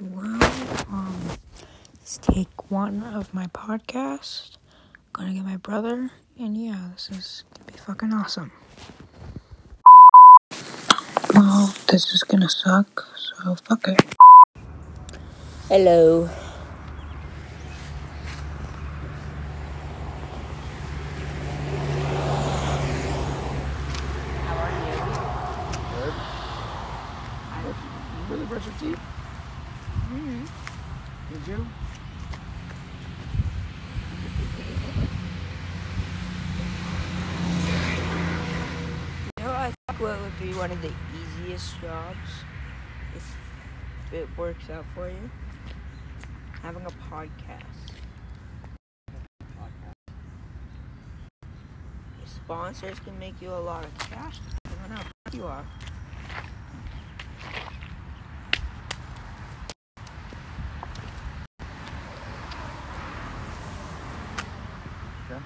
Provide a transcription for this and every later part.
Well, um, take one of my podcast. Gonna get my brother, and yeah, this is gonna be fucking awesome. Well, this is gonna suck, so fuck it. Hello. How are you? Good. I, You really brush your teeth? Mm, Did you? Know, I think what would be one of the easiest jobs if it works out for you? Having a podcast. Sponsors can make you a lot of cash depending on how you are. Okay.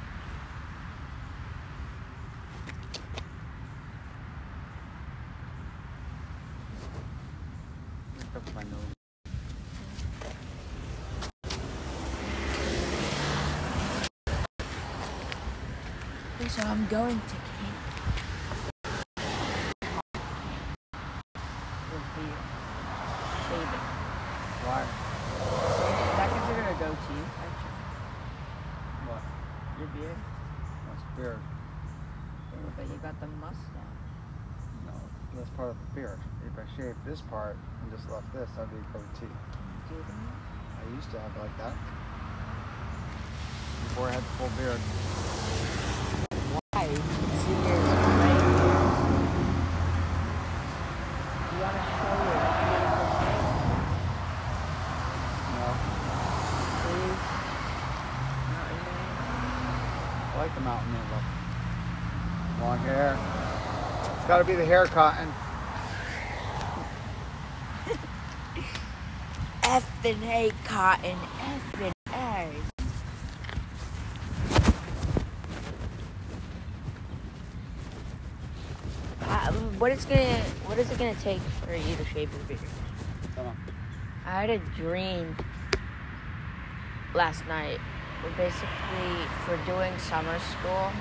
Cover my nose. Okay, so I'm going to camp. With the shaving. Why? Is that considered a goatee, actually? What? Your beard? That's beard. Yeah, but you got the mustache. No, that's part of the beard. If I shaved this part and just left this, that'd be a goatee. Do the I used to have it like that. Before I had the full beard. Mountain. I like the mountain man look. Hair. It's gotta be the hair cotton. F Effing A cotton, effing A. Uh, what is gonna what is it gonna take for you to shave your beard? Come on. I had a dream last night. We're basically for doing summer school,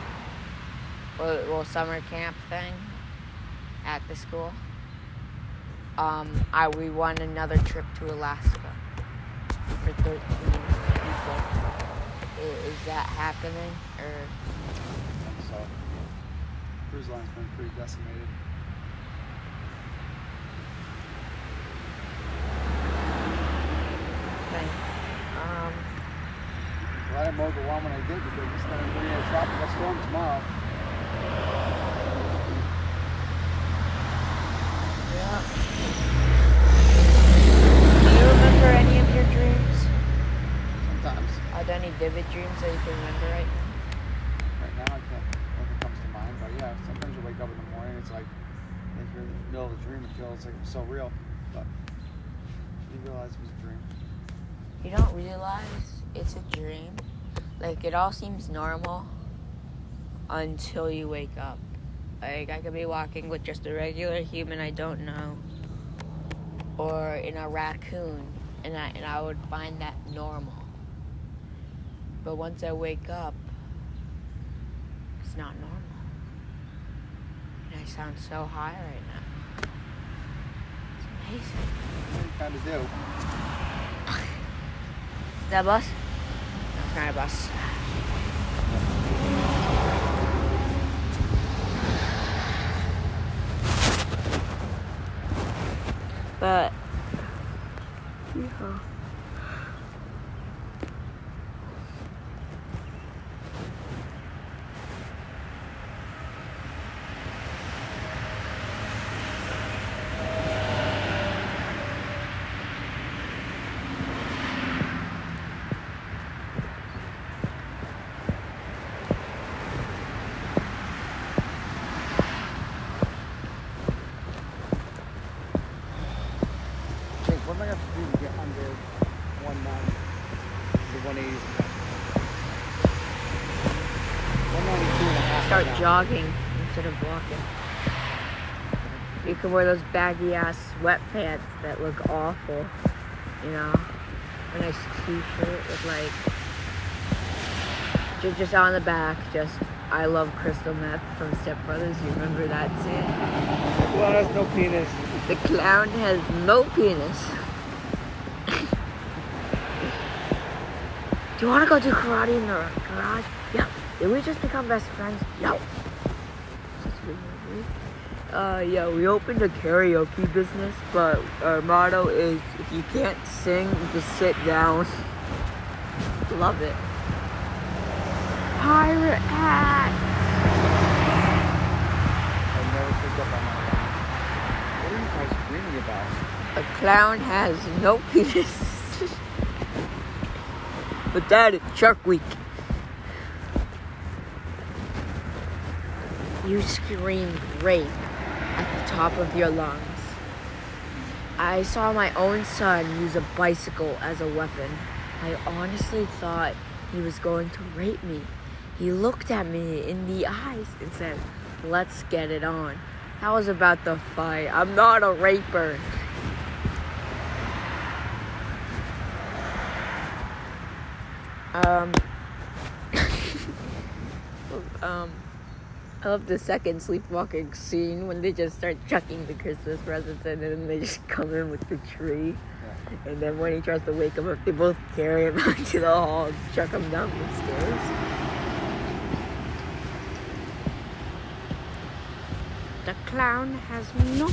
well, well summer camp thing at the school. Um, I we won another trip to Alaska for 13 people. I- Is that happening or? So, cruise line's been pretty decimated. Okay. Um, Glad I mowed the lawn when I did because it's gonna be a tropical storm tomorrow. yeah. Do you remember any of your dreams? Sometimes. Are there any vivid dreams that you can remember right now? Right now, I can't. Nothing comes to mind. But yeah, sometimes you wake up in the morning, and it's like if you're in the middle of a dream, it feels like it's so real. But you realize it was a dream. You don't realize it's a dream. Like it all seems normal until you wake up. Like I could be walking with just a regular human I don't know, or in a raccoon, and I and I would find that normal. But once I wake up, it's not normal. And I sound so high right now. It's amazing. Kind of do. That a bus? It's not a bus. But yeah. Jake, what am I gonna have to do to get under 190? The 180s. 192 and a half. Start right jogging instead of walking. You can wear those baggy ass sweatpants that look awful. you know, a nice T-shirt with like just, on the back, just I love crystal meth from Step Brothers. You remember that scene? Well, has no penis. The clown has no penis. Do you want to go do karate in the garage? Yeah. Did we just become best friends? Yeah. Uh, yeah, we opened a karaoke business, but our motto is if you can't sing, just sit down. Love it. Pirate hat. I never picked up on that. What are you guys screaming about? A clown has no penis. But that is Shark Week. You scream rape at the top of your lungs. I saw my own son use a bicycle as a weapon. I honestly thought he was going to rape me. He looked at me in the eyes and said, Let's get it on. That was about the fight. I'm not a raper. Um, um, I love the second sleepwalking scene when they just start chucking the Christmas presents and then they just come in with the tree. And then when he tries to wake him up, they both carry him out to the hall and chuck him down the stairs. The clown has no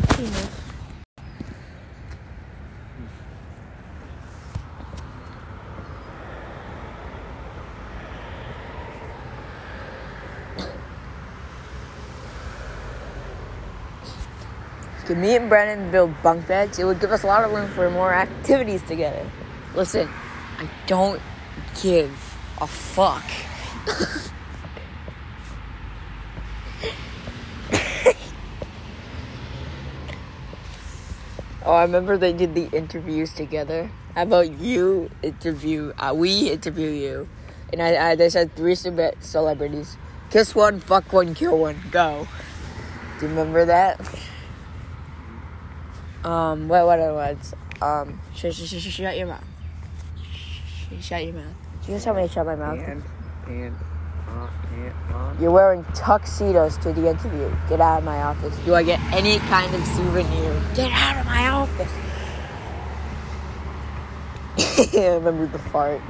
Could me and Brennan build bunk beds? It would give us a lot of room for more activities together. Listen, I don't give a fuck. oh, I remember they did the interviews together. How about you interview? Uh, we interview you, and I, I they said three cele- celebrities: kiss one, fuck one, kill one. Go. Do you remember that? Um, what what it words? Um, sh- sh- sh- sh- shut your mouth. Sh- shut your mouth. You just tell me to shut my mouth. And, and, uh, and, on. You're wearing tuxedos to the interview. Get out of my office. Do I get any kind of souvenir? Get out of my office. I remember the fart.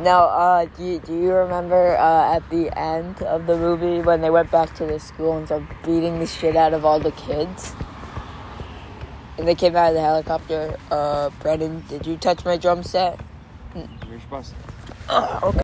No, uh, do you, do you remember uh, at the end of the movie when they went back to the school and started beating the shit out of all the kids? And they came out of the helicopter. Uh, Brennan, did you touch my drum set? You're supposed to. Ugh, okay.